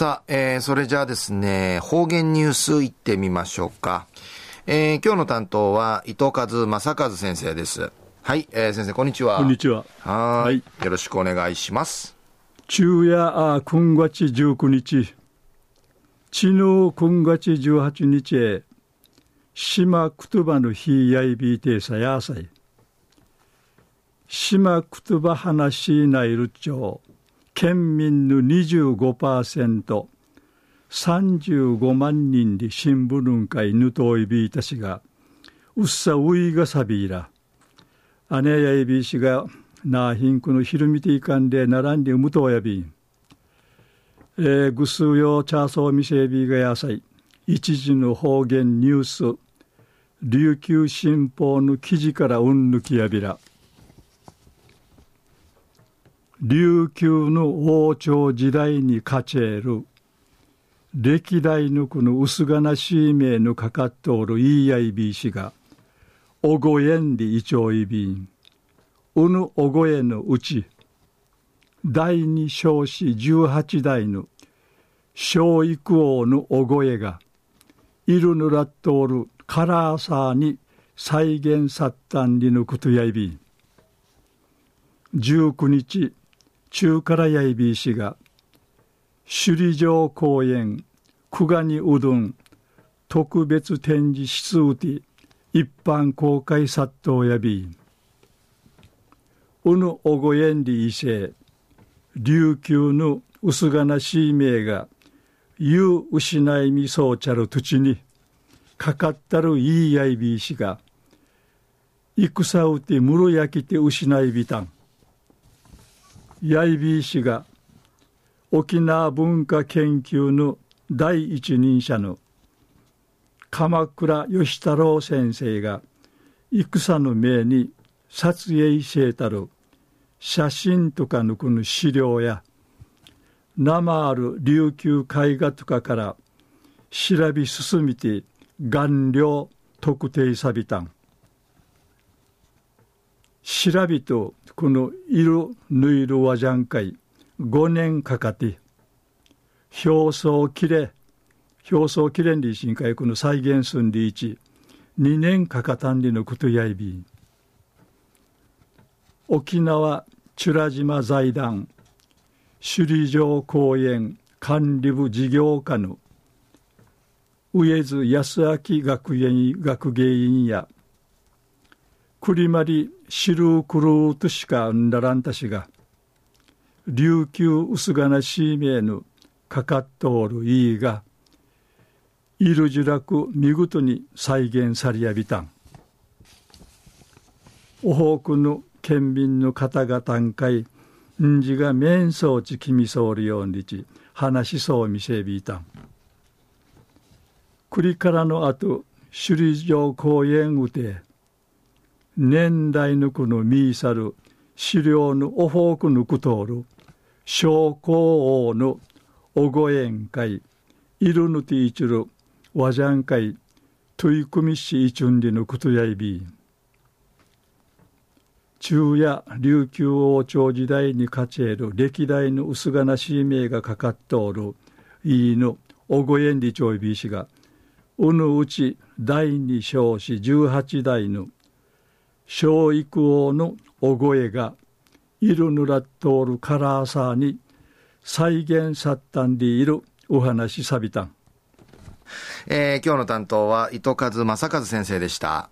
さあ、えー、それじゃあですね、方言ニュースいってみましょうか。えー、今日の担当は伊藤和正和先生です。はい、えー、先生、こんにちは。こんにちは。はい。よろしくお願いします。昼夜あ今月19日、知能今月18日へ、島くとばの日やいびいてさやさい。島くとば話ないるちょう、県民の25%、35万人で新聞論会ぬといびいたしが、うっさういがさびいら。姉やいびいしが、なあひんくのひるみていかんでならんでうむとやびん。えー、ぐすうよチャーソーみせびがやさい。一時の方言ニュース。琉球新報の記事からうんぬきやびら。琉球の王朝時代に勝ち得る。歴代のこの薄がなし名のかかっておるいいやいびいしがおごえんりいちょういびんうぬおごえのうち第二少子十八代の小育王のおごえがいるぬらっとおるカラーサーに再現さったんりのことやいびん。19日中からやいびいしが首里城公園久我にうどん特別展示室うて一般公開殺到やび。うぬおごえんりいせ琉球の薄がなしいめがゆう失いみそうちゃる土地にかかったるいいやいびいしが戦うてむろ焼きて失いびたん。やいびいしが沖縄文化研究の第一人者の鎌倉義太郎先生が戦の命に撮影してたる写真とか抜くぬ資料や生ある琉球絵画とかから調べ進みて顔料特定さびたん。調べとこの色ぬいるわじゃんかい。5年かかって表層きれ。表層きれんりしんかいこの再現すんりいち。2年かかたんりのことやいび。沖縄美ら島財団。首里城公園。管理部事業課の。上津康明学園学芸員や。栗まりシルクルーとしかんだらんたしが琉球薄がなしめぬかかっとおるいいがいるじらく見事に再現されやびたん。おほうくの県民の方々んかいんじが面相ちきみそうるようにち話しそうみせびいたん。栗からのあと首里城公園うて年代のこのミーサル資料のおほうくぬくとおる小公王のおごえん会いるぬていちるわじゃん会取り組みしいちゅんりのことやいび。中夜琉球王朝時代に勝ち得る歴代の薄がなし名がかかっておるいいのおごえんりちょいびしがうぬうち第二少子十八代の小育王のお声がいるぬらっとおるカラーサーに再現さったんでいるお話さびたん。えー、今日の担当は糸数正和先生でした。